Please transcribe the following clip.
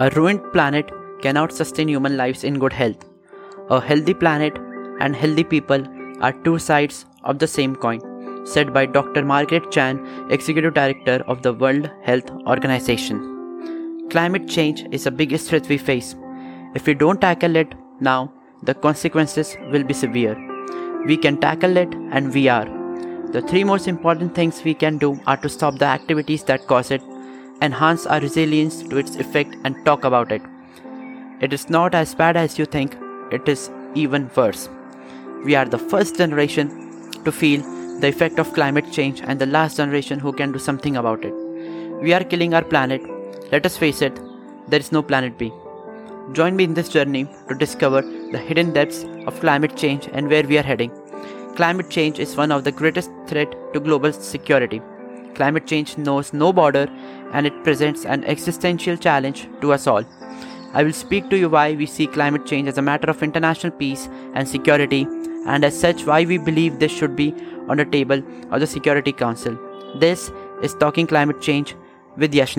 A ruined planet cannot sustain human lives in good health. A healthy planet and healthy people are two sides of the same coin, said by Dr. Margaret Chan, Executive Director of the World Health Organization. Climate change is the biggest threat we face. If we don't tackle it now, the consequences will be severe. We can tackle it, and we are. The three most important things we can do are to stop the activities that cause it, enhance our resilience to its effect, and talk about it. It is not as bad as you think, it is even worse. We are the first generation to feel the effect of climate change and the last generation who can do something about it. We are killing our planet. Let us face it, there is no planet B. Join me in this journey to discover the hidden depths of climate change and where we are heading. Climate change is one of the greatest threat to global security. Climate change knows no border and it presents an existential challenge to us all. I will speak to you why we see climate change as a matter of international peace and security and as such why we believe this should be on the table of the Security Council. This is Talking Climate Change with Yash.